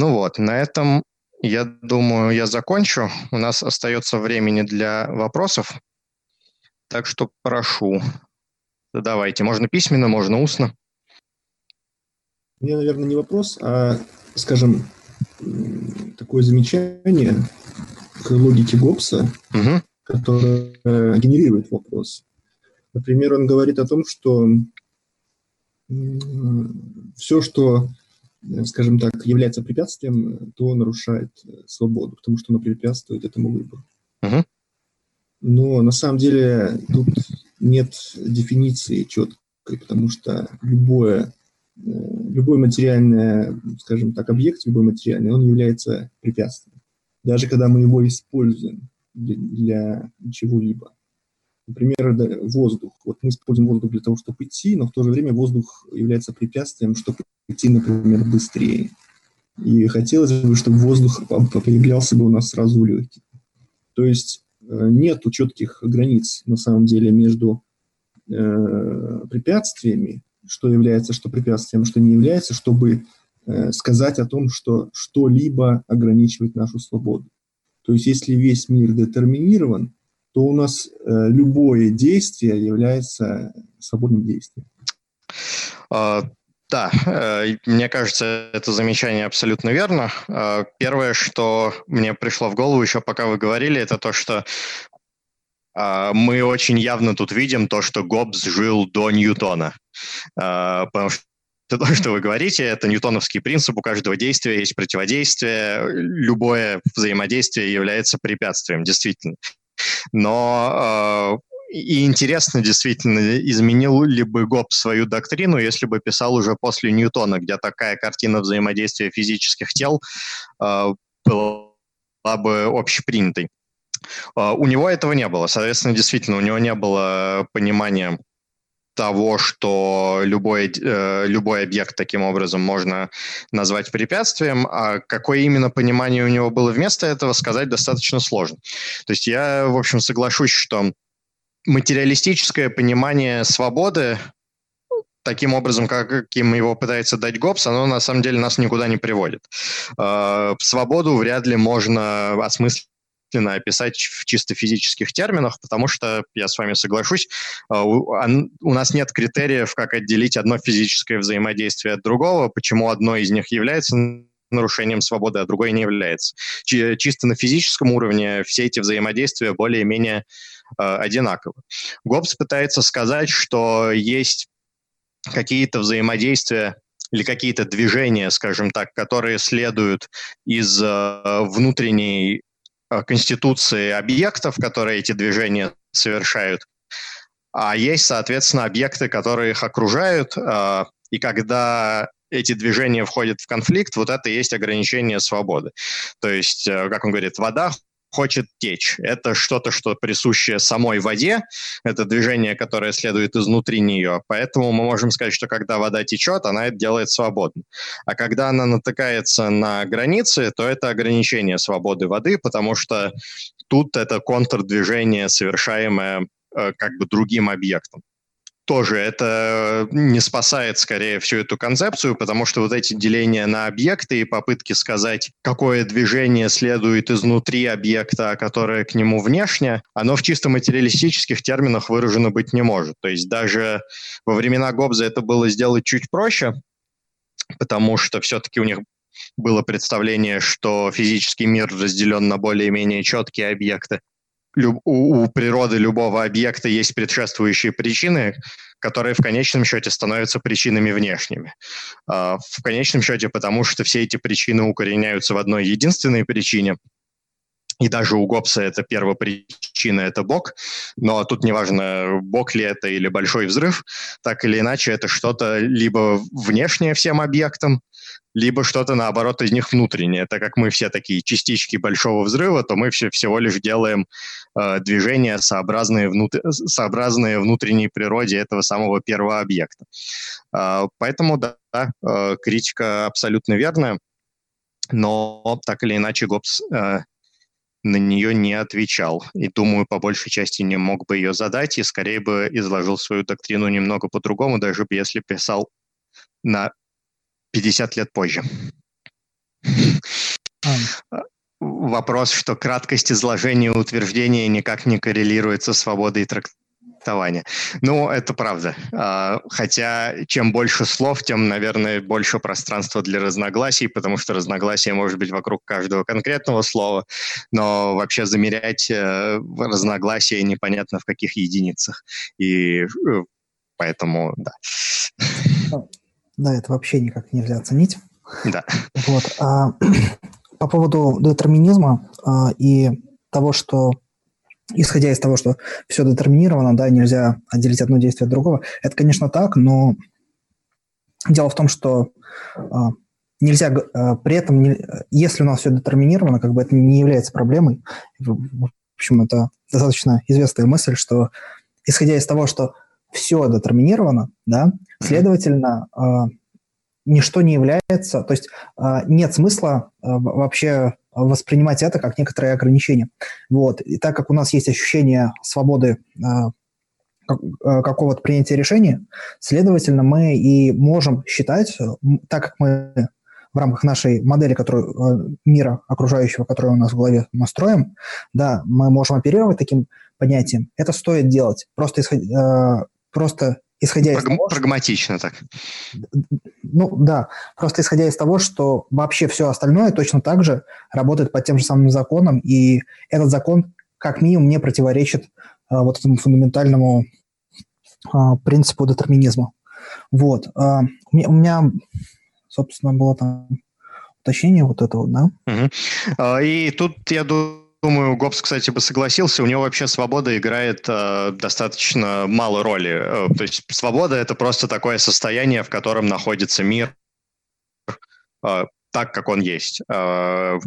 Ну вот, на этом, я думаю, я закончу. У нас остается времени для вопросов. Так что прошу, задавайте. Можно письменно, можно устно. У меня, наверное, не вопрос, а, скажем, такое замечание к логике Гоббса, угу. которое генерирует вопрос. Например, он говорит о том, что все, что, скажем так, является препятствием, то нарушает свободу, потому что оно препятствует этому выбору. Угу. Но на самом деле тут нет дефиниции четкой, потому что любое, любой материальный, скажем так, объект, любой материальный, он является препятствием. Даже когда мы его используем для, для чего-либо. Например, воздух. Вот мы используем воздух для того, чтобы идти, но в то же время воздух является препятствием, чтобы идти, например, быстрее. И хотелось бы, чтобы воздух появлялся бы у нас сразу в легких. То есть э, нет четких границ, на самом деле, между э, препятствиями, что является что препятствием, что не является, чтобы э, сказать о том, что что-либо ограничивает нашу свободу. То есть если весь мир детерминирован, то у нас э, любое действие является свободным действием. А, да, э, мне кажется, это замечание абсолютно верно. А, первое, что мне пришло в голову еще пока вы говорили, это то, что а, мы очень явно тут видим то, что Гоббс жил до Ньютона. Потому что то, что вы говорите, это ньютоновский принцип, у каждого действия есть противодействие, любое взаимодействие является препятствием, действительно. Но э, и интересно, действительно, изменил ли бы Гоб свою доктрину, если бы писал уже после Ньютона, где такая картина взаимодействия физических тел э, была бы общепринятой. Э, у него этого не было. Соответственно, действительно, у него не было понимания того, что любой, э, любой объект таким образом можно назвать препятствием, а какое именно понимание у него было вместо этого, сказать достаточно сложно. То есть я, в общем, соглашусь, что материалистическое понимание свободы таким образом, каким его пытается дать Гоббс, оно на самом деле нас никуда не приводит. Э, свободу вряд ли можно осмыслить описать в чисто физических терминах, потому что, я с вами соглашусь, а, у нас нет критериев, как отделить одно физическое взаимодействие от другого, почему одно из них является нарушением свободы, а другое не является. Чисто на физическом уровне все эти взаимодействия более-менее э, одинаковы. Гоббс пытается сказать, что есть какие-то взаимодействия или какие-то движения, скажем так, которые следуют из э, внутренней Э, конституции объектов, которые эти движения совершают, а есть, соответственно, объекты, которые их окружают, э, и когда эти движения входят в конфликт, вот это и есть ограничение свободы. То есть, э, как он говорит, вода хочет течь. Это что-то, что присуще самой воде, это движение, которое следует изнутри нее. Поэтому мы можем сказать, что когда вода течет, она это делает свободно. А когда она натыкается на границы, то это ограничение свободы воды, потому что тут это контрдвижение, совершаемое э, как бы другим объектом тоже это не спасает скорее всю эту концепцию, потому что вот эти деления на объекты и попытки сказать, какое движение следует изнутри объекта, а которое к нему внешне, оно в чисто материалистических терминах выражено быть не может. То есть даже во времена Гоббза это было сделать чуть проще, потому что все-таки у них было представление, что физический мир разделен на более-менее четкие объекты, у, природы любого объекта есть предшествующие причины, которые в конечном счете становятся причинами внешними. А, в конечном счете потому, что все эти причины укореняются в одной единственной причине, и даже у Гоббса это первая причина, это Бог, но тут неважно, Бог ли это или большой взрыв, так или иначе это что-то либо внешнее всем объектам, либо что-то, наоборот, из них внутреннее. Так как мы все такие частички большого взрыва, то мы все, всего лишь делаем э, движения, сообразные, внут... сообразные внутренней природе этого самого первого объекта. Э, поэтому, да, э, критика абсолютно верная, но так или иначе Гоббс э, на нее не отвечал. И, думаю, по большей части не мог бы ее задать, и скорее бы изложил свою доктрину немного по-другому, даже если писал на 50 лет позже. Вопрос, что краткость изложения утверждения никак не коррелируется с свободой трактования. Ну, это правда. А, хотя чем больше слов, тем, наверное, больше пространства для разногласий, потому что разногласие может быть вокруг каждого конкретного слова, но вообще замерять э, разногласия непонятно в каких единицах. И э, поэтому, да. Да, это вообще никак нельзя оценить. Да. Вот. А, по поводу детерминизма а, и того, что исходя из того, что все детерминировано, да, нельзя отделить одно действие от другого, это, конечно, так, но дело в том, что а, нельзя а, при этом, не, если у нас все детерминировано, как бы это не является проблемой. В общем, это достаточно известная мысль, что исходя из того, что все детерминировано, да, следовательно, а, ничто не является, то есть а, нет смысла а, вообще воспринимать это как некоторое ограничение. Вот. И так как у нас есть ощущение свободы какого-то принятия решения, следовательно, мы и можем считать, так как мы в рамках нашей модели которую, мира окружающего, который у нас в голове мы строим, да, мы можем оперировать таким понятием. Это стоит делать. Просто, исход, просто исходя Праг- из того... Прагматично так. Ну да, просто исходя из того, что вообще все остальное точно так же работает под тем же самым законом, и этот закон как минимум не противоречит а, вот этому фундаментальному а, принципу детерминизма. Вот. А, у, меня, у меня, собственно, было там уточнение вот этого, да? Угу. И тут я думаю, Думаю, Гоббс, кстати, бы согласился. У него вообще свобода играет э, достаточно мало роли. Э, то есть свобода это просто такое состояние, в котором находится мир э, так, как он есть. Э,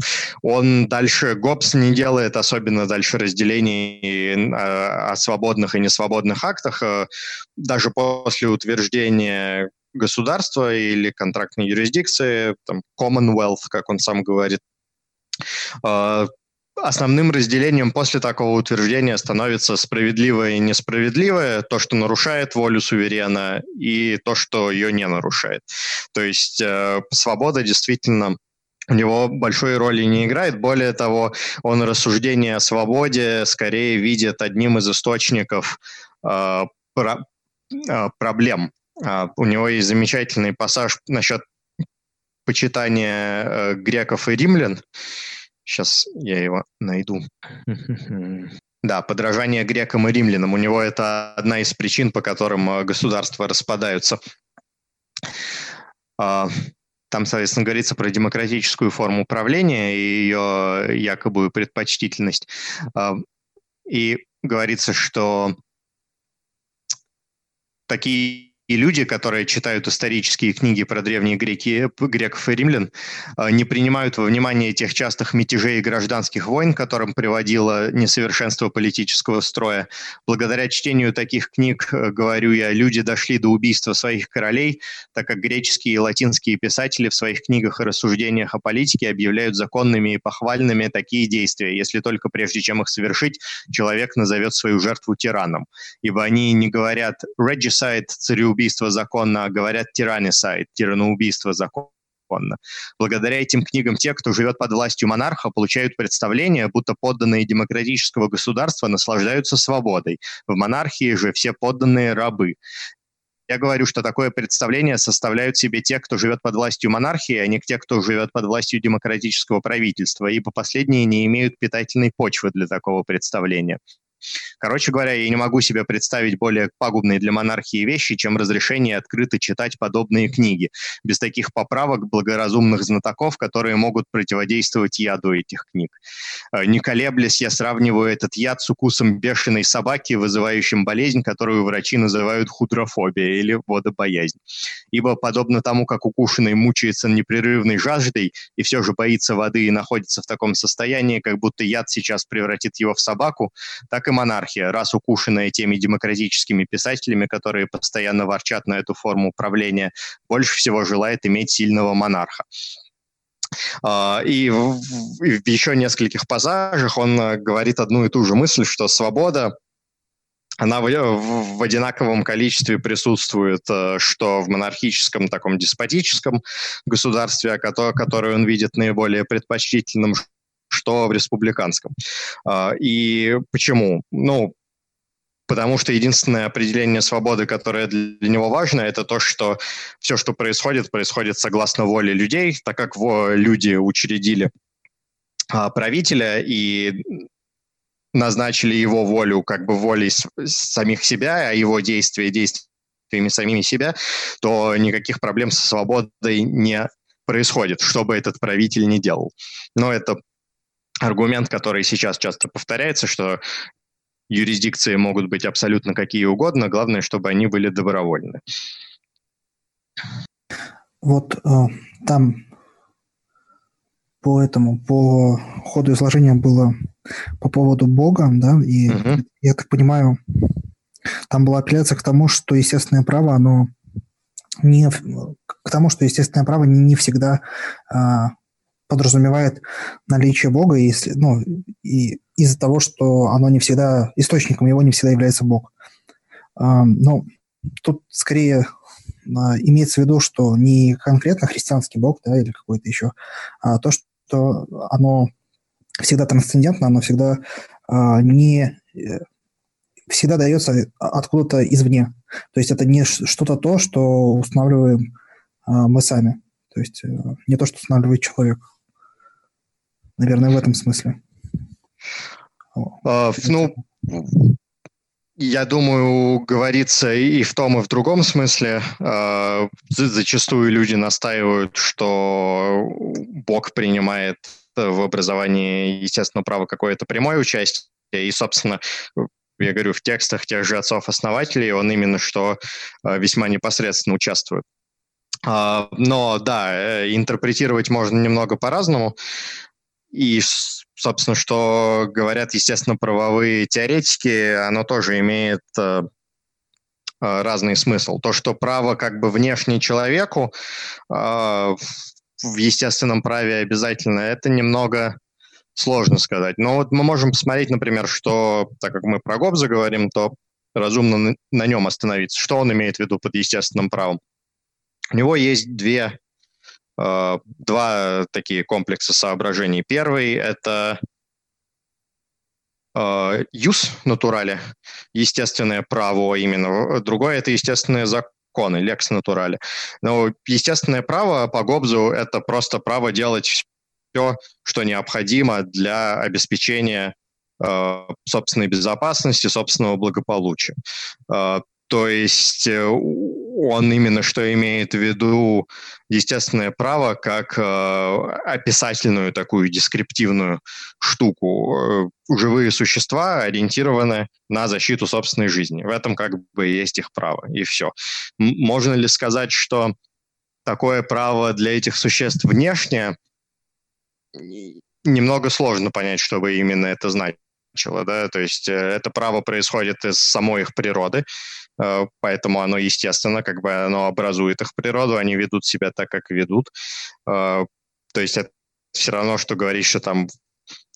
он дальше, Гоббс не делает особенно дальше разделений э, о свободных и несвободных актах. Э, даже после утверждения государства или контрактной юрисдикции, там, Commonwealth, как он сам говорит, Основным разделением после такого утверждения становится справедливое и несправедливое, то, что нарушает волю суверена, и то, что ее не нарушает. То есть э, свобода действительно у него большой роли не играет. Более того, он рассуждение о свободе скорее видит одним из источников э, про, э, проблем. Э, у него есть замечательный пассаж насчет почитания э, греков и римлян, Сейчас я его найду. Да, подражание грекам и римлянам. У него это одна из причин, по которым э, государства распадаются. А, там, соответственно, говорится про демократическую форму управления и ее якобы предпочтительность. А, и говорится, что такие и люди, которые читают исторические книги про древние греки, греков и римлян, э, не принимают во внимание тех частых мятежей и гражданских войн, которым приводило несовершенство политического строя. Благодаря чтению таких книг, э, говорю я, люди дошли до убийства своих королей, так как греческие и латинские писатели в своих книгах и рассуждениях о политике объявляют законными и похвальными такие действия, если только прежде чем их совершить, человек назовет свою жертву тираном. Ибо они не говорят «regicide царю убийство законно, а говорят тираницайд, тираноубийство законно. Благодаря этим книгам те, кто живет под властью монарха, получают представление, будто подданные демократического государства наслаждаются свободой. В монархии же все подданные рабы. Я говорю, что такое представление составляют себе те, кто живет под властью монархии, а не те, кто живет под властью демократического правительства, ибо последние не имеют питательной почвы для такого представления. Короче говоря, я не могу себе представить более пагубные для монархии вещи, чем разрешение открыто читать подобные книги, без таких поправок благоразумных знатоков, которые могут противодействовать яду этих книг. Э, не колеблясь, я сравниваю этот яд с укусом бешеной собаки, вызывающим болезнь, которую врачи называют худрофобия или водобоязнь. Ибо, подобно тому, как укушенный мучается непрерывной жаждой и все же боится воды и находится в таком состоянии, как будто яд сейчас превратит его в собаку, так и монархия, раз укушенная теми демократическими писателями, которые постоянно ворчат на эту форму управления, больше всего желает иметь сильного монарха. А, и в, еще нескольких пассажах он э, говорит одну и ту же мысль, что свобода она в, одинаковом количестве присутствует, э, что в монархическом таком деспотическом государстве, которое он видит наиболее предпочтительным, что в республиканском. А, и почему? Ну, потому что единственное определение свободы, которое для него важно, это то, что все, что происходит, происходит согласно воле людей, так как люди учредили а, правителя и назначили его волю как бы волей самих себя, а его действия действиями самими себя, то никаких проблем со свободой не происходит, что бы этот правитель ни делал. Но это аргумент, который сейчас часто повторяется, что юрисдикции могут быть абсолютно какие угодно, главное, чтобы они были добровольны. Вот э, там по этому, по ходу изложения было по поводу Бога, да, и угу. я так понимаю, там была апелляция к тому, что естественное право, оно не к тому, что естественное право не всегда а, подразумевает наличие Бога, и, ну, и из-за того, что оно не всегда, источником его не всегда является Бог. Но тут скорее а, имеется в виду, что не конкретно христианский Бог, да, или какой-то еще, а то, что оно всегда трансцендентно, оно всегда а, не э, всегда дается откуда-то извне. То есть это не что-то то, что устанавливаем а, мы сами. То есть э, не то, что устанавливает человек. Наверное, в этом смысле. А, ну, я думаю, говорится и в том, и в другом смысле. А, зачастую люди настаивают, что Бог принимает в образовании естественного права какое-то прямое участие, и, собственно, я говорю, в текстах тех же отцов-основателей он именно что а, весьма непосредственно участвует. Но да, э, интерпретировать можно немного по-разному. И, собственно, что говорят, естественно, правовые теоретики, оно тоже имеет э, э, разный смысл. То, что право как бы внешне человеку э, в естественном праве обязательно, это немного сложно сказать. Но вот мы можем посмотреть, например, что, так как мы про Гоббса говорим, то разумно на нем остановиться. Что он имеет в виду под естественным правом? У него есть две два такие комплекса соображений. Первый – это юс э, натурали, естественное право именно. Другое – это естественные законы, лекс натурали. Но естественное право по Гобзу – это просто право делать все, что необходимо для обеспечения э, собственной безопасности, собственного благополучия. То есть он именно что имеет в виду естественное право как э, описательную такую дескриптивную штуку. Э, живые существа ориентированы на защиту собственной жизни. В этом как бы есть их право, и все. Можно ли сказать, что такое право для этих существ внешнее? Немного сложно понять, чтобы именно это значило. Да? То есть э, это право происходит из самой их природы, поэтому оно естественно, как бы оно образует их природу, они ведут себя так, как ведут. Э, то есть это все равно, что говорить, что там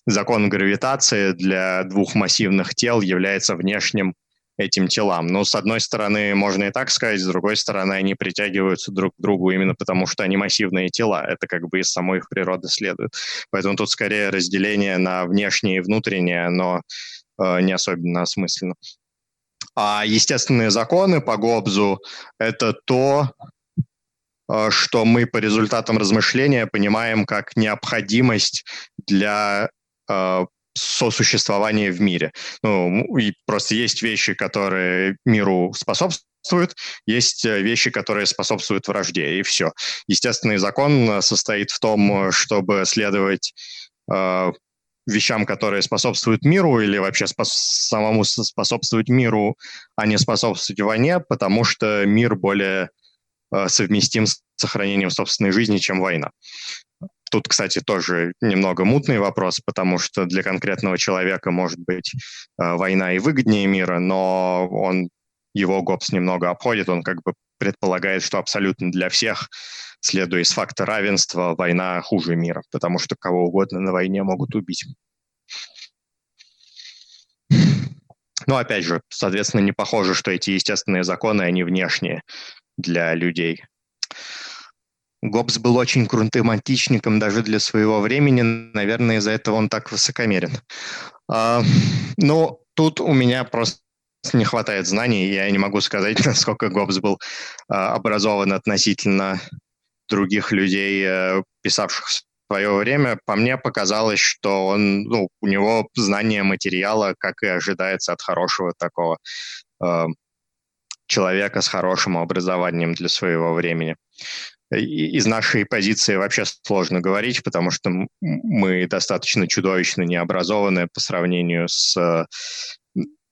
закон гравитации для двух массивных тел является внешним этим телам. Но, с одной стороны, можно и так сказать, с другой стороны, они притягиваются друг к другу именно потому, что они массивные тела. Это как бы из самой их природы следует. Поэтому тут скорее разделение на внешнее и внутреннее, но э, не особенно осмысленно. А естественные законы по Гоббсу – это то, э, что мы по результатам размышления понимаем как необходимость для э, сосуществования в мире. Ну, и просто есть вещи, которые миру способствуют, есть э, вещи, которые способствуют вражде, и все. Естественный закон состоит в том, чтобы следовать вещам, которые способствуют миру или вообще спос- самому способствовать миру, а не способствовать войне, потому что мир более э, совместим с сохранением собственной жизни, чем война. Тут, кстати, тоже немного мутный вопрос, потому что для конкретного человека может быть э, война и выгоднее мира, но он его ГОПС немного обходит, он как бы предполагает, что абсолютно для всех, следуя из факта равенства, война хуже мира, потому что кого угодно на войне могут убить. Но опять же, соответственно, не похоже, что эти естественные законы, они внешние для людей. Гоббс был очень крутым античником даже для своего времени. Наверное, из-за этого он так высокомерен. А, ну, тут у меня просто не хватает знаний. Я не могу сказать, насколько Гоббс был а, образован относительно других людей, а, писавших в свое время. По мне показалось, что он, ну, у него знание материала, как и ожидается от хорошего такого а, человека с хорошим образованием для своего времени из нашей позиции вообще сложно говорить, потому что мы достаточно чудовищно необразованные по сравнению с э,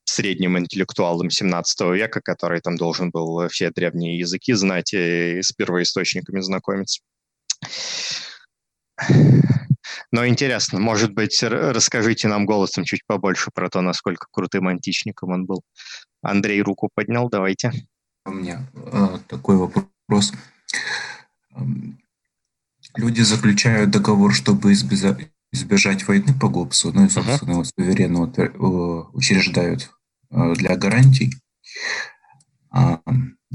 средним интеллектуалом 17 века, который там должен был все древние языки знать и с первоисточниками знакомиться. Но интересно, может быть, расскажите нам голосом чуть побольше про то, насколько крутым античником он был. Андрей руку поднял, давайте. У меня э, такой вопрос. Люди заключают договор, чтобы избежать войны по ГОПСу, ну и, собственно, uh-huh. суверенно учреждают э, для гарантий а,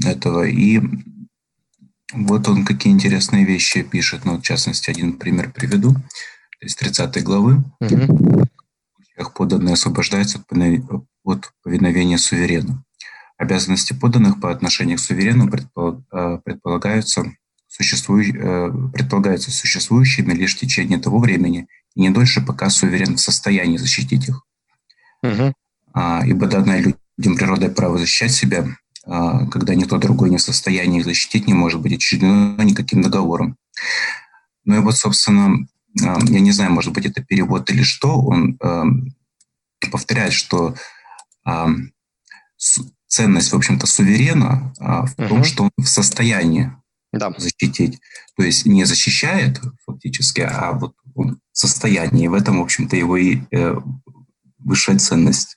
этого. И вот он какие интересные вещи пишет. Ну, в частности, один пример приведу из 30 главы. Uh-huh. Поданные освобождаются от повиновения суверену. Обязанности поданных по отношению к суверену э, предполагаются существующ... Э, предполагаются существующими лишь в течение того времени и не дольше, пока суверен в состоянии защитить их. Угу. А, ибо данное людям природой право защищать себя, а, когда никто другой не в состоянии их защитить, не может быть учреждено никаким договором. Ну и вот, собственно, а, я не знаю, может быть, это перевод или что, он повторяет, что ценность, в общем-то, суверена в том, что он в состоянии да. защитить. То есть не защищает фактически, а вот он в состоянии. В этом, в общем-то, его и э, высшая ценность.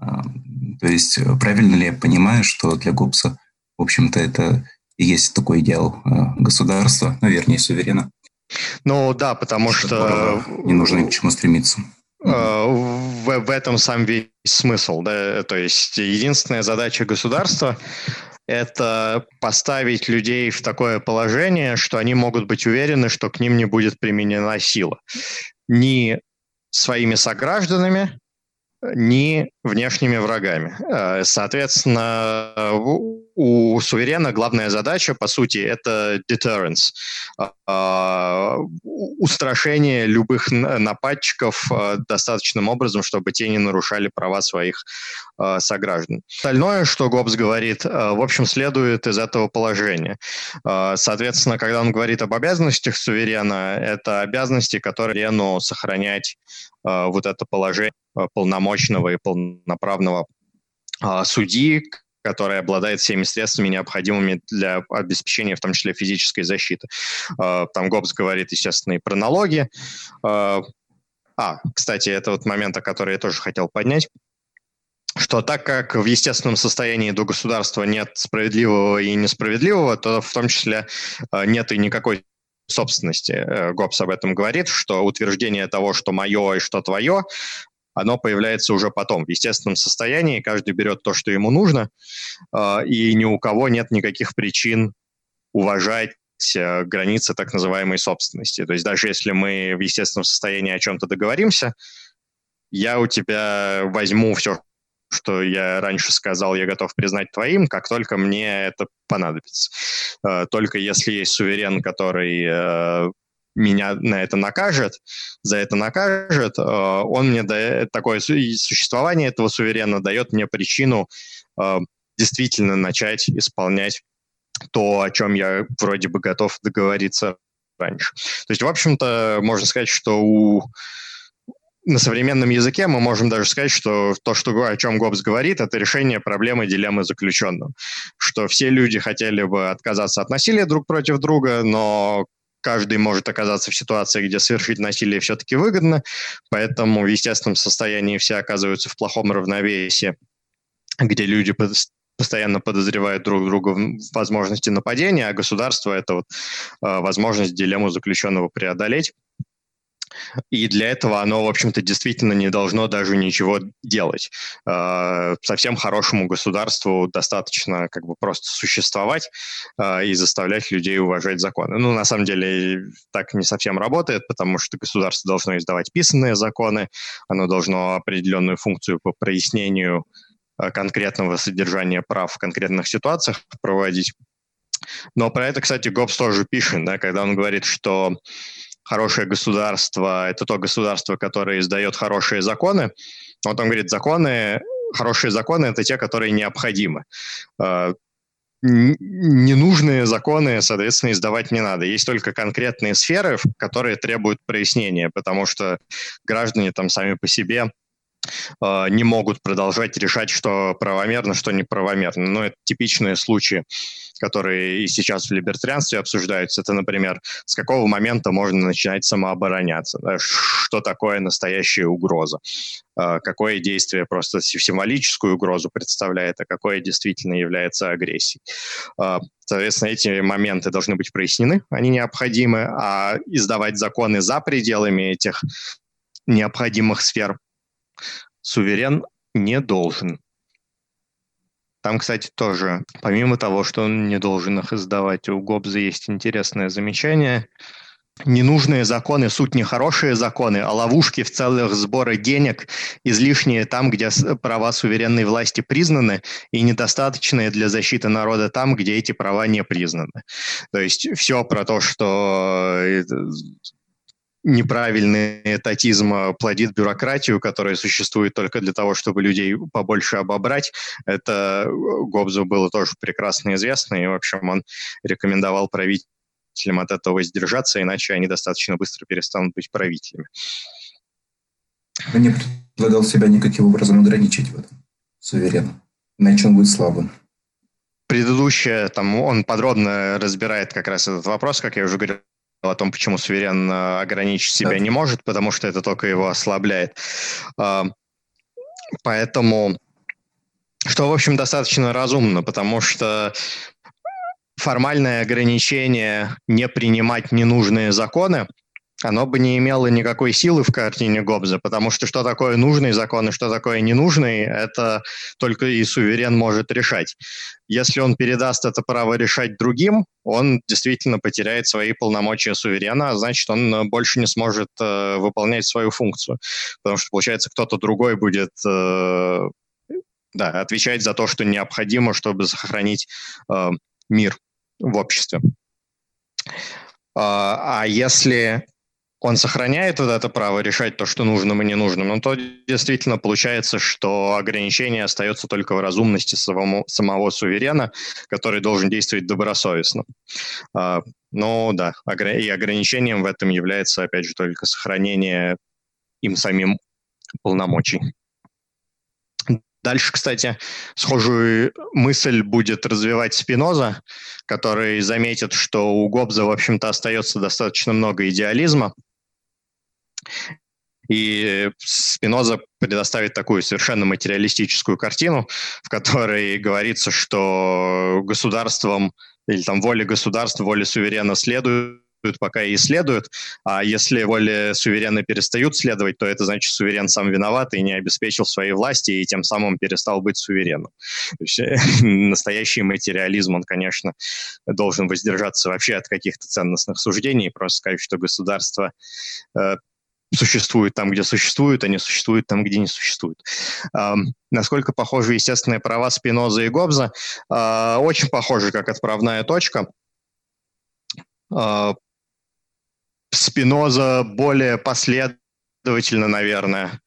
То есть правильно ли я понимаю, что для Гоббса, в общем-то, это и есть такой идеал э, государства, ну, вернее, суверена? Ну да, потому что... Не нужно ни к чему стремиться. Э, в, в этом сам весь смысл. Да? То есть единственная задача государства это поставить людей в такое положение, что они могут быть уверены, что к ним не будет применена сила. Ни своими согражданами, ни внешними врагами. Э, соответственно, у суверена главная задача, по сути, это deterrence, э, устрашение любых нападчиков э, достаточным образом, чтобы те не нарушали права своих сограждан. Остальное, что Гоббс говорит, в общем, следует из этого положения. Соответственно, когда он говорит об обязанностях суверена, это обязанности, которые суверену сохранять вот это положение полномочного и полноправного судьи, который обладает всеми средствами, необходимыми для обеспечения, в том числе физической защиты. Там Гоббс говорит, естественно, и про налоги. А, кстати, это вот момент, о который я тоже хотел поднять что так как в естественном состоянии до государства нет справедливого и несправедливого, то в том числе нет и никакой собственности. Э, Гоббс об этом говорит, что утверждение того, что мое и что твое, оно появляется уже потом. В естественном состоянии каждый берет то, что ему нужно, а, и ни у кого нет никаких причин уважать э, границы так называемой собственности. То есть даже если мы в естественном состоянии о чем-то договоримся, я у тебя возьму все, что я раньше сказал, я готов признать твоим, как только мне это понадобится. А, только если есть суверен, который э, меня на это накажет, за это накажет, э, он мне дает такое существование этого суверена дает мне причину э, действительно начать исполнять то, о чем я вроде бы готов договориться раньше. То есть, в общем-то, можно сказать, что у на современном языке мы можем даже сказать, что то, что, о чем Гоббс говорит, это решение проблемы дилеммы заключенного. Что все люди хотели бы отказаться от насилия друг против друга, но каждый может оказаться в ситуации, где совершить насилие все-таки выгодно, поэтому в естественном состоянии все оказываются в плохом равновесии, где люди постоянно подозревают друг друга в возможности нападения, а государство – это вот, э, возможность дилемму заключенного преодолеть И для этого оно, в общем-то, действительно не должно даже ничего делать. Э, совсем хорошему государству достаточно как бы просто существовать э, и заставлять людей уважать законы. Ну, на самом деле, так не совсем работает, потому что государство должно издавать писанные законы, оно должно определенную функцию по прояснению э, конкретного содержания прав в конкретных ситуациях проводить. Но про это, кстати, Гоббс тоже пишет, да, когда он говорит, что хорошее государство – это то государство, которое издает хорошие законы. Он говорит, законы, хорошие законы – это те, которые необходимы. А, ненужные законы, соответственно, издавать не надо. Есть только конкретные сферы, которые требуют прояснения, потому что граждане там сами по себе не могут продолжать решать, что правомерно, что неправомерно. Но это типичные случаи которые и сейчас в либертарианстве обсуждаются, это, например, с какого момента можно начинать самообороняться, да, что такое настоящая угроза, а, какое действие просто символическую угрозу представляет, а какое действительно является агрессией. Соответственно, эти моменты должны быть прояснены, они необходимы, а издавать законы за пределами этих необходимых сфер суверен не должен. Там, кстати, тоже, помимо того, что он не должен их издавать, у Гобза есть интересное замечание. Ненужные законы – суть не хорошие законы, а ловушки в целых сбора денег, излишние там, где права суверенной власти признаны, и недостаточные для защиты народа там, где эти права не признаны. То есть все про то, что э, неправильный этатизм а, плодит бюрократию, которая существует только для того, чтобы людей побольше обобрать. Это э, Гобзу было тоже прекрасно известно, и, в общем, он рекомендовал правителям от этого воздержаться, иначе они достаточно быстро перестанут быть правителями. Он не предлагал себя никаким образом ограничить в этом, суверенно, иначе он будет слабым. Предыдущее, там, он подробно разбирает как раз этот вопрос, как я уже говорил, о том, почему суверен э, ограничить себя да. не может, потому что это только его ослабляет. А, поэтому, что, в общем, достаточно разумно, потому что формальное ограничение не принимать ненужные законы – оно бы не имело никакой силы в картине Гоббса, потому что что такое нужный закон и что такое ненужный, это только и суверен может решать. Если он передаст это право решать другим, он действительно потеряет свои полномочия суверена, а значит, он э, больше не сможет э, выполнять свою функцию. Потому что, получается, кто-то другой будет э, да, отвечать за то, что необходимо, чтобы сохранить э, мир в обществе. А, а если он сохраняет вот это право решать то, что нужным и не нужным, но то действительно получается, что ограничение остается только в разумности самого, самого суверена, который должен действовать добросовестно. А, ну да, и ограничением в этом является, опять же, только сохранение им самим полномочий. Дальше, кстати, схожую мысль будет развивать Спиноза, который заметит, что у Гоббса, в общем-то, остается достаточно много идеализма, и Спиноза предоставит такую совершенно материалистическую картину, в которой говорится, что государством или там воле государства, воле суверена следует пока и следуют, а если воли суверена перестают следовать, то это значит, суверен сам виноват и не обеспечил своей власти, и тем самым перестал быть сувереном. То есть, настоящий материализм, он, конечно, должен воздержаться вообще от каких-то ценностных суждений, просто сказать, что государство э, существуют там, где существуют, а не существуют там, где не существуют. Э, насколько похожи естественные права Спиноза и Гоббса? Э, очень похожи, как отправная точка. Э, Спиноза более последовательно, наверное,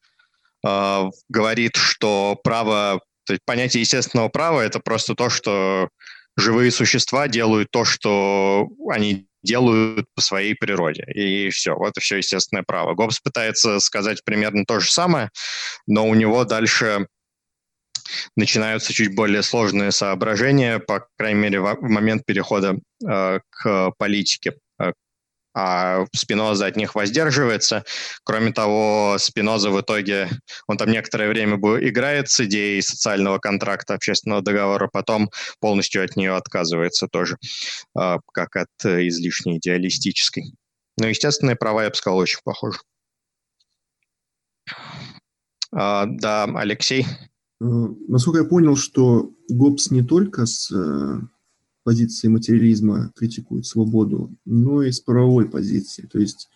э, говорит, что право, то есть понятие естественного права – это просто то, что живые существа делают то, что они делают по своей природе. И все, вот и все естественное право. Гоббс пытается сказать примерно то же самое, но у него дальше начинаются чуть более сложные соображения, по крайней мере, в момент перехода э, к политике а Спиноза от них воздерживается. Кроме того, Спиноза в итоге, он там некоторое время играет с идеей социального контракта, общественного договора, потом полностью от нее отказывается тоже, а, как от э, излишне идеалистической. Ну, Но естественные права, я бы сказал, очень похожи. А, да, Алексей? Э, насколько я понял, что ГОПС не только с э, позиции материализма критикует свободу, но и с правовой позиции. То есть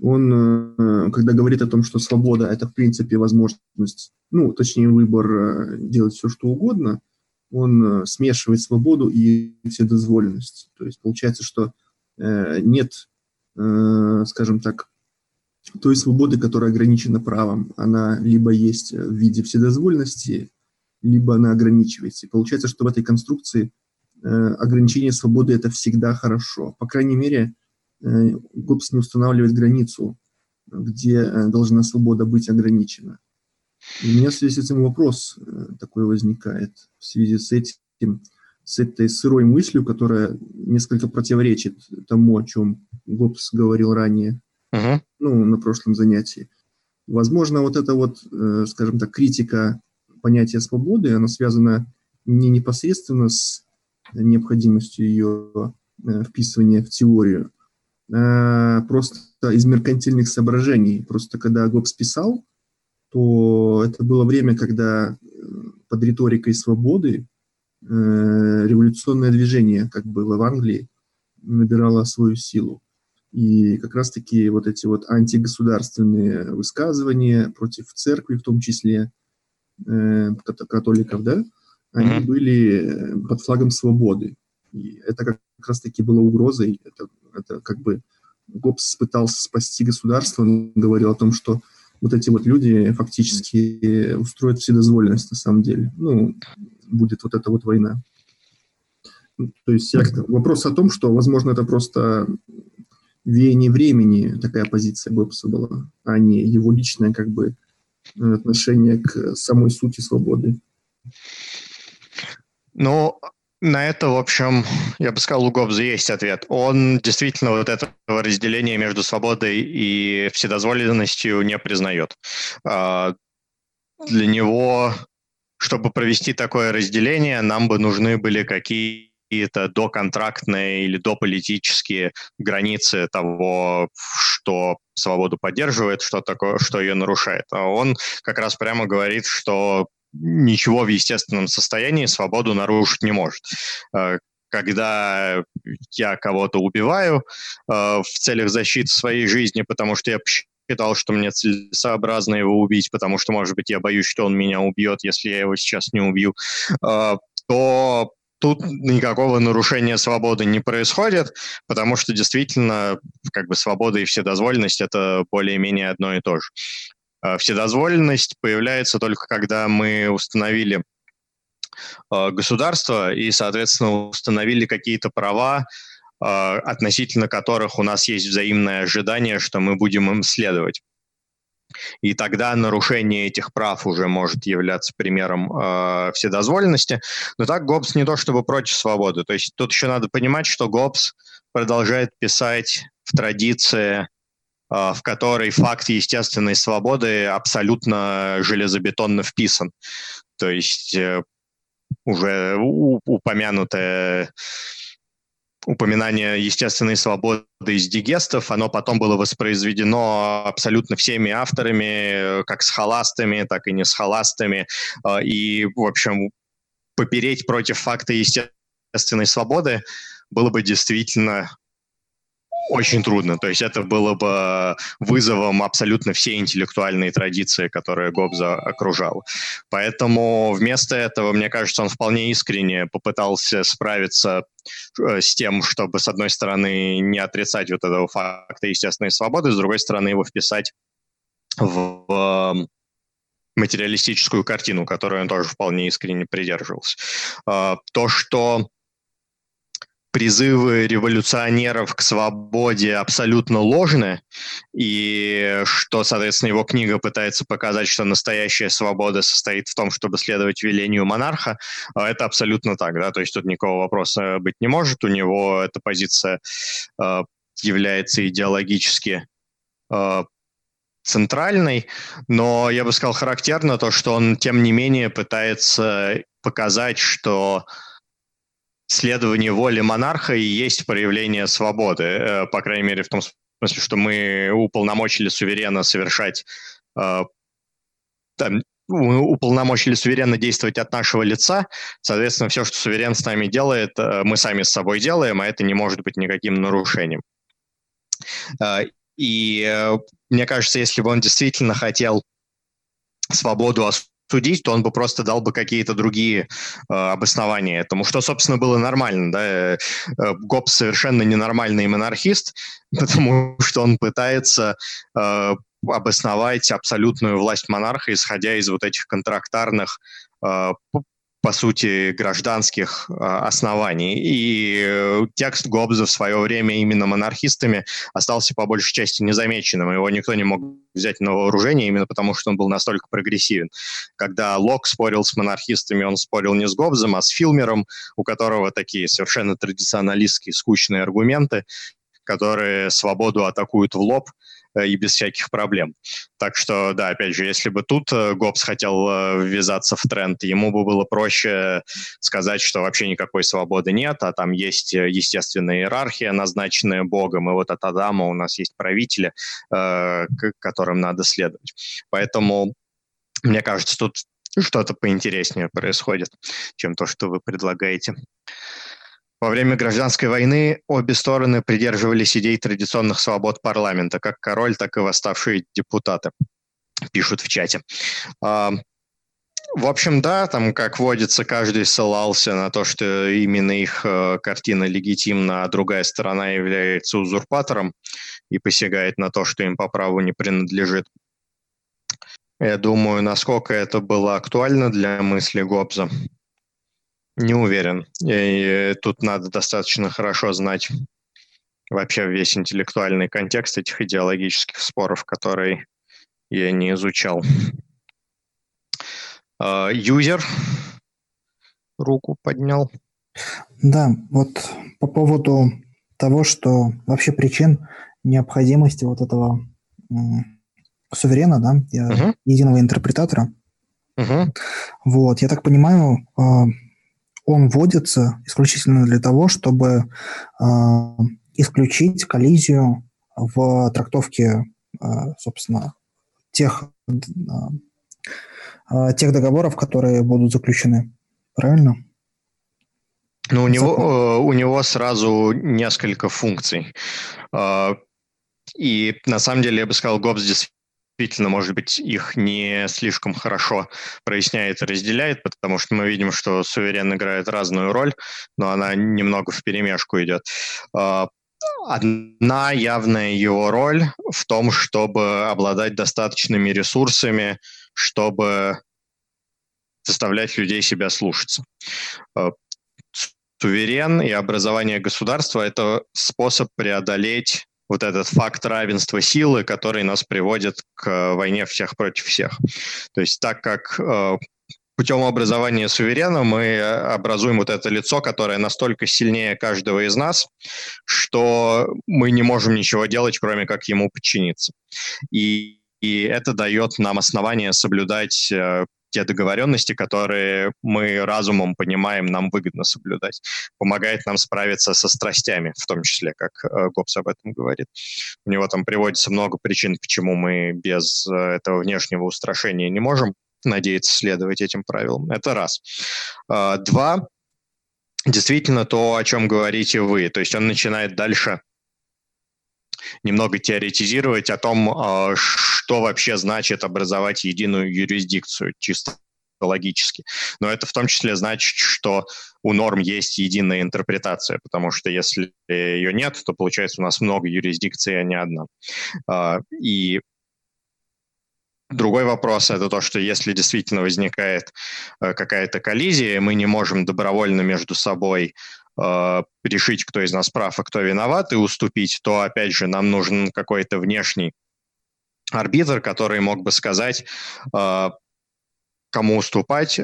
он, э, когда говорит о том, что свобода – это, в принципе, возможность, ну, точнее, выбор э, делать все, что угодно, он э, смешивает свободу и вседозволенность. То есть получается, что нет, скажем так, той свободы, которая ограничена правом. Она либо есть в виде вседозволенности, либо она ограничивается. И получается, что в этой конструкции ограничение свободы – это всегда хорошо. По крайней мере, Э, ГОПС не устанавливает границу, где э, должна свобода быть ограничена. И у меня в связи с этим вопрос э, такой возникает в связи с этим, с этой сырой мыслью, которая несколько противоречит тому, о чем ГОПС говорил ранее, uh-huh. ну, на прошлом занятии. Возможно, вот эта вот, скажем так, критика понятия свободы, она связана не непосредственно с необходимостью ее вписывания в теорию, Э, просто из меркантильных соображений. Просто когда Гоббс писал, то это было время, когда э, под риторикой свободы э, революционное движение, как было в Англии, набирало свою силу. И как раз-таки вот эти вот антигосударственные высказывания против церкви, в том числе э, католиков, да, они mm-hmm. были под флагом свободы. И это как раз-таки было угрозой, это это как бы Гоббс пытался спасти государство, он говорил о том, что вот эти вот люди фактически устроят вседозволенность на самом деле. Ну, будет вот эта вот война. То есть вопрос о том, что, возможно, это просто веяние времени, такая позиция Гоббса была, а не его личное как бы отношение к самой сути свободы. Ну, на это, в общем, я бы сказал, у Гоббза есть ответ. Он действительно вот этого разделения между свободой и вседозволенностью не признает. А, для него, чтобы провести такое разделение, нам бы нужны были какие-то доконтрактные или дополитические границы того, что свободу поддерживает, что такое, что ее нарушает. А он как раз прямо говорит, что ничего в естественном состоянии свободу нарушить не может. Э, когда я кого-то убиваю э, в целях защиты своей жизни, потому что я считал, что мне целесообразно его убить, потому что, может быть, я боюсь, что он меня убьет, если я его сейчас не убью, э, то тут никакого нарушения свободы не происходит, потому что действительно как бы свобода и вседозволенность это более-менее одно и то же. А, вседозволенность появляется только когда мы установили а, государство и, соответственно, установили какие-то права, а, относительно которых у нас есть взаимное ожидание, что мы будем им следовать. И тогда нарушение этих прав уже может являться примером э, вседозволенности. Но так Гоббс не то чтобы против свободы. То есть тут еще надо понимать, что Гоббс продолжает писать в традиции в которой факт естественной свободы абсолютно железобетонно вписан. То есть э, уже упомянутое упоминание естественной свободы из дигестов, оно потом было воспроизведено абсолютно всеми авторами, как с халастами, так и не с халастами. А, и, в общем, попереть против факта естественной свободы было бы действительно очень трудно. То есть это было бы вызовом абсолютно всей интеллектуальной традиции, которая Гобза окружала. Поэтому вместо этого, мне кажется, он вполне искренне попытался справиться э, с тем, чтобы, с одной стороны, не отрицать вот этого факта естественной свободы, с другой стороны, его вписать в материалистическую картину, которую он тоже вполне искренне придерживался. А, то, что призывы революционеров к свободе абсолютно ложны, и что, соответственно, его книга пытается показать, что настоящая свобода состоит в том, чтобы следовать велению монарха, а это абсолютно так, да, то есть тут никакого вопроса быть не может, у него эта позиция э, является идеологически э, центральной, но я бы сказал характерно то, что он, тем не менее, пытается показать, что следование воли монарха и есть проявление свободы, э, по крайней мере, в том смысле, что мы уполномочили суверена совершать э, там, уполномочили суверенно действовать от нашего лица. Соответственно, все, что суверен с нами делает, э, мы сами с собой делаем, а это не может быть никаким нарушением. И мне кажется, если бы он действительно хотел свободу судить, то он бы просто дал бы какие-то другие э, обоснования этому, что, собственно, было нормально. Да? Э, Гоббс совершенно ненормальный монархист, потому что он пытается э, обосновать абсолютную власть монарха, исходя из вот этих контрактарных э, по сути, гражданских а, оснований. И э, текст Гоббса в свое время именно монархистами остался по большей части незамеченным. Его никто не мог взять на вооружение именно потому, что он был настолько прогрессивен. Когда Лок спорил с монархистами, он спорил не с Гоббсом, а с Филмером, у которого такие совершенно традиционалистские, скучные аргументы, которые свободу атакуют в лоб – и без всяких проблем. Так что, да, опять же, если бы тут э, Гоббс хотел э, ввязаться в тренд, ему бы было проще сказать, что вообще никакой свободы нет, а там есть естественная иерархия, назначенная Богом, и вот от Адама у нас есть правители, которым надо следовать. Поэтому, мне кажется, тут что-то поинтереснее происходит, чем то, что вы предлагаете. Во время гражданской войны обе стороны придерживались идей традиционных свобод парламента, как король, так и восставшие депутаты, пишут в чате. А, в общем, да, там, как водится, каждый ссылался на то, что именно их э, картина легитимна, а другая сторона является узурпатором и посягает на то, что им по праву не принадлежит. Я думаю, насколько это было актуально для мысли Гоббса. Не уверен. И тут надо достаточно хорошо знать вообще весь интеллектуальный контекст этих идеологических споров, который я не изучал. А, юзер руку поднял. Да, вот по поводу того, что вообще причин необходимости вот этого суверена, да, единого интерпретатора. Вот, я так понимаю, а, он вводится исключительно для того, чтобы э, исключить коллизию в трактовке, э, собственно, тех, э, тех договоров, которые будут заключены. Правильно? Ну, у него, у него сразу несколько функций. И на самом деле, я бы сказал, Гоббс действительно, может быть, их не слишком хорошо проясняет и разделяет, потому что мы видим, что суверен играет разную роль, но она немного в перемешку идет. А, одна явная его роль в том, чтобы обладать достаточными ресурсами, чтобы заставлять людей себя слушаться. А, суверен и образование государства – это способ преодолеть вот этот факт равенства силы, который нас приводит к э, войне всех против всех. То есть так как э, путем образования суверена мы образуем вот это лицо, которое настолько сильнее каждого из нас, что мы не можем ничего делать, кроме как ему подчиниться. И, и это дает нам основание соблюдать э, те договоренности, которые мы разумом понимаем, нам выгодно соблюдать. Помогает нам справиться со страстями, в том числе, как э, Гоббс об этом говорит. У него там приводится много причин, почему мы без э, этого внешнего устрашения не можем надеяться следовать этим правилам. Это раз. Э, два. Действительно то, о чем говорите вы. То есть он начинает дальше немного теоретизировать о том, что вообще значит образовать единую юрисдикцию, чисто логически. Но это в том числе значит, что у норм есть единая интерпретация, потому что если ее нет, то получается у нас много юрисдикций, а не одна. А, и Другой вопрос это то, что если действительно возникает э, какая-то коллизия, мы не можем добровольно между собой э, решить, кто из нас прав, а кто виноват, и уступить, то, опять же, нам нужен какой-то внешний арбитр, который мог бы сказать, э, кому уступать,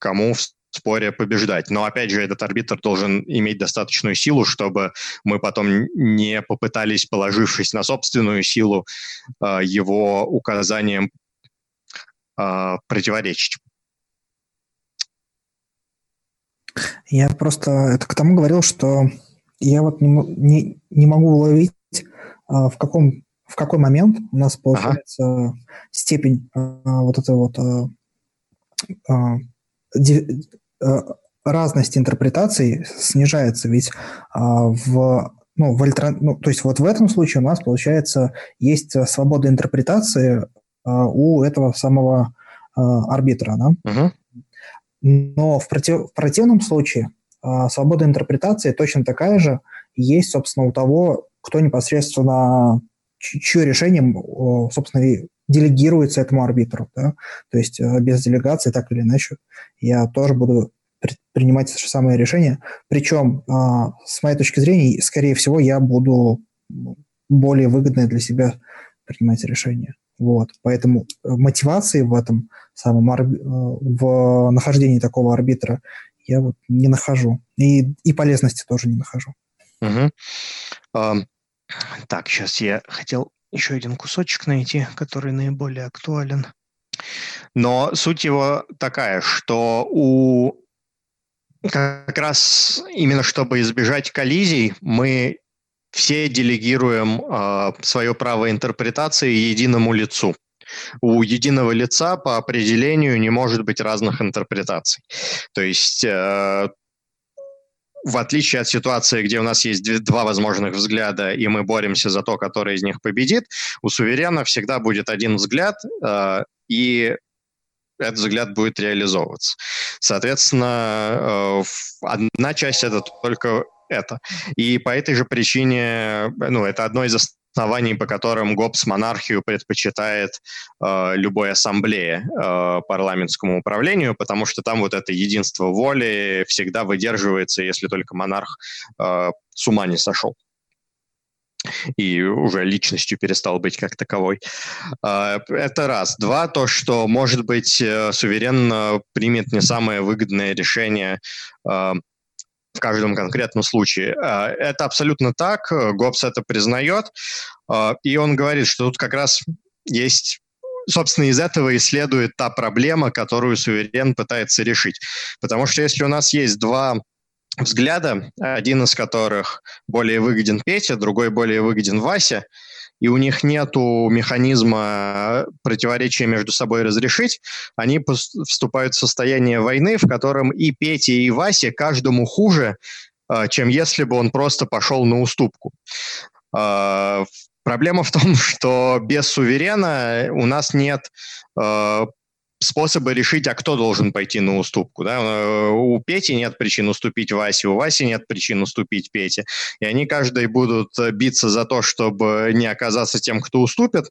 кому споре побеждать. Но, опять же, этот арбитр должен иметь достаточную силу, чтобы мы потом не попытались, положившись на собственную силу, э, его указаниям противоречить. Я просто это к тому говорил, что я вот не, не, не могу уловить, в каком в какой момент у нас получается ага. степень вот этой вот ди, а, разности интерпретаций снижается, ведь а, в ну, в альтер... ну, то есть вот в этом случае у нас, получается, есть свобода интерпретации а, у этого самого а, арбитра, да? Угу. Но в, против... в противном случае а, свобода интерпретации точно такая же есть, собственно, у того, кто непосредственно, чье решение, собственно, делегируется этому арбитру. Да? То есть э, без делегации, так или иначе, я тоже буду принимать это же самое решение. Причем, а, с моей точки зрения, скорее всего, я буду более выгодное для себя принимать решение. Вот. Поэтому э, мотивации в этом самом э, в нахождении такого арбитра я вот не нахожу. И, и полезности тоже не нахожу. Угу. Um, так, сейчас я хотел еще один кусочек найти, который наиболее актуален. Но суть его такая, что у как раз именно чтобы избежать коллизий, мы все делегируем э, свое право интерпретации единому лицу. У единого лица по определению не может быть разных интерпретаций. То есть э, в отличие от ситуации, где у нас есть два возможных взгляда, и мы боремся за то, который из них победит, у суверена всегда будет один взгляд, э, и этот взгляд будет реализовываться. Соответственно, э, одна часть это только это. И по этой же причине, ну, это одно из оснований, по которым ГОПС монархию предпочитает э, любой ассамблее э, парламентскому управлению, потому что там вот это единство воли всегда выдерживается, если только монарх э, с ума не сошел и уже личностью перестал быть как таковой. А, это раз. Два, то, что, может быть, э, суверен примет не самое выгодное решение а, в каждом конкретном случае. А, это абсолютно так, ГОПС это признает, и он говорит, что тут как раз есть собственно, из этого и следует та проблема, которую суверен пытается решить. Потому что если у нас есть два взгляда, один из которых более выгоден Петя, другой более выгоден Вася, и у них нету механизма противоречия между собой разрешить, они вступают в состояние войны, в котором и Петя, и Вася каждому хуже, а, чем если бы он просто пошел на уступку. А, проблема в том, что без суверена у нас нет а, способы решить, а кто должен пойти на уступку. Да? Э, у Пети нет причин уступить Васе, у Васи нет причин уступить Пете. И они каждый будут биться за то, чтобы не оказаться тем, кто уступит,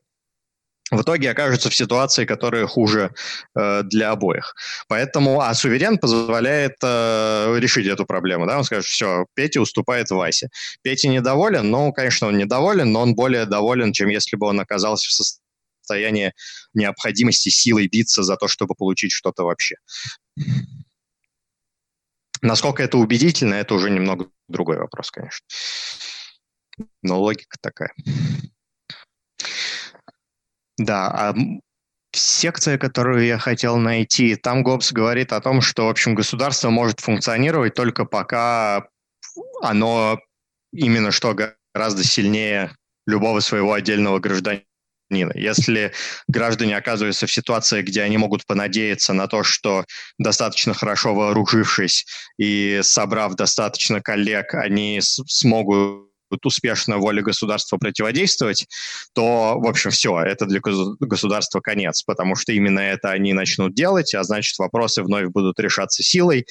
в итоге окажутся в ситуации, которая хуже э, для обоих. Поэтому, а суверен позволяет э, решить эту проблему. Да? Он скажет, все, Петя уступает Васе. Петя недоволен, ну, конечно, он недоволен, но он более доволен, чем если бы он оказался в состоянии состояние необходимости силой биться за то, чтобы получить что-то вообще. Насколько это убедительно, это уже немного другой вопрос, конечно. Но логика такая. Да, а секция, которую я хотел найти, там Гоббс говорит о том, что, в общем, государство может функционировать только пока оно именно что гораздо сильнее любого своего отдельного гражданина если граждане оказываются в ситуации, где они могут понадеяться на то, что достаточно хорошо вооружившись и собрав достаточно коллег, они смогут успешно воле государства противодействовать, то, в общем, все, это для государства конец, потому что именно это они начнут делать, а значит, вопросы вновь будут решаться силой,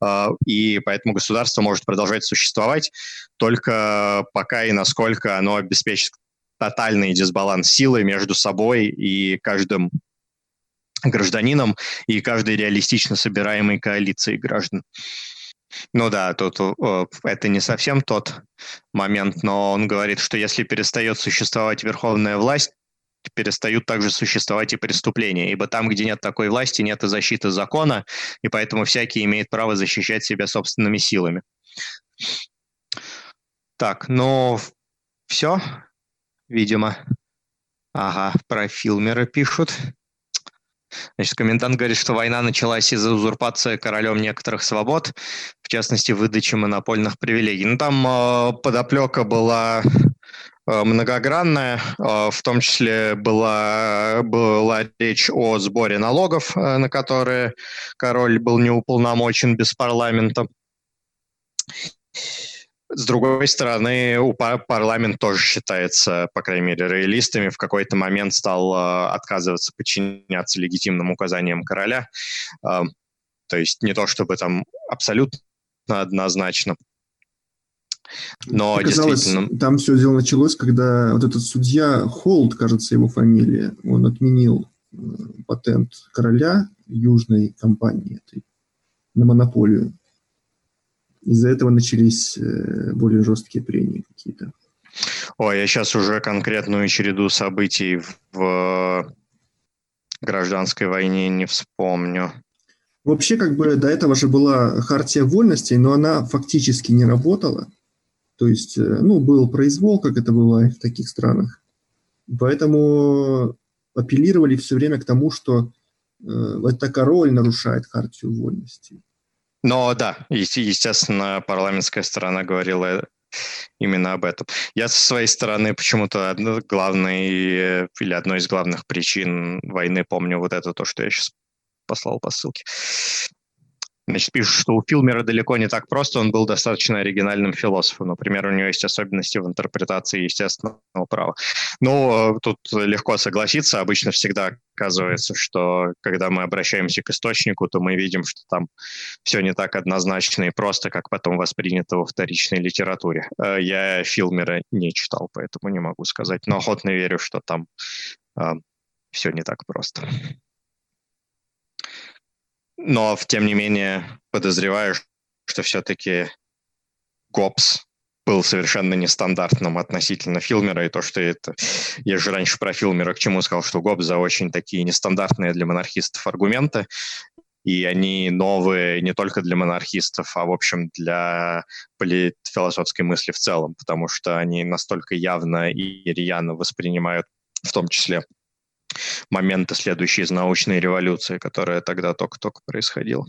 а, и поэтому государство может продолжать существовать только пока и насколько оно обеспечит тотальный дисбаланс силы между собой и каждым гражданином и каждой реалистично собираемой коалицией граждан. Ну да, тут э, это не совсем тот момент, но он говорит, что если перестает существовать верховная власть, перестают также существовать и преступления, ибо там, где нет такой власти, нет и защиты закона, и поэтому всякий имеет право защищать себя собственными силами. Так, ну все, видимо. Ага, про Филмера пишут. Значит, комендант говорит, что война началась из-за узурпации королем некоторых свобод, в частности, выдачи монопольных привилегий. Ну, там э, подоплека была э, многогранная. Э, в том числе была, была речь о сборе налогов, на которые король был неуполномочен без парламента. С другой стороны, у парламент тоже считается, по крайней мере, роялистами. В какой-то момент стал отказываться подчиняться легитимным указаниям короля. То есть не то чтобы там абсолютно однозначно. Но Оказалось, действительно... там все дело началось, когда вот этот судья Холд, кажется, его фамилия, он отменил э, патент короля южной компании этой на монополию. Из-за этого начались э, более жесткие прения какие-то. Ой, я сейчас уже конкретную череду событий в гражданской войне не вспомню. Вообще, как бы до этого же была хартия вольностей, но она фактически не работала. То есть, э, ну, был произвол, как это бывает в таких странах. Поэтому апеллировали все время к тому, что э, это король нарушает хартию вольностей. Но да, естественно, парламентская сторона говорила именно об этом. Я со своей стороны почему-то главный или одной из главных причин войны помню вот это то, что я сейчас послал по ссылке. Значит, пишут, что у Филмера далеко не так просто, он был достаточно оригинальным философом. Например, у него есть особенности в интерпретации естественного права. Ну, тут легко согласиться. Обычно всегда оказывается, что когда мы обращаемся к источнику, то мы видим, что там все не так однозначно и просто, как потом воспринято во вторичной литературе. Э, я Филмера не читал, поэтому не могу сказать, но охотно верю, что там э, все не так просто. Но, тем не менее, подозреваю, что все-таки ГОПС был совершенно нестандартным относительно Филмера, и то, что это... Я же раньше про Филмера к чему сказал, что ГОПС за очень такие нестандартные для монархистов аргументы, и они новые не только для монархистов, а, в общем, для философской мысли в целом, потому что они настолько явно и рьяно воспринимают в том числе моменты, следующие из научной революции, которая тогда только-только происходила.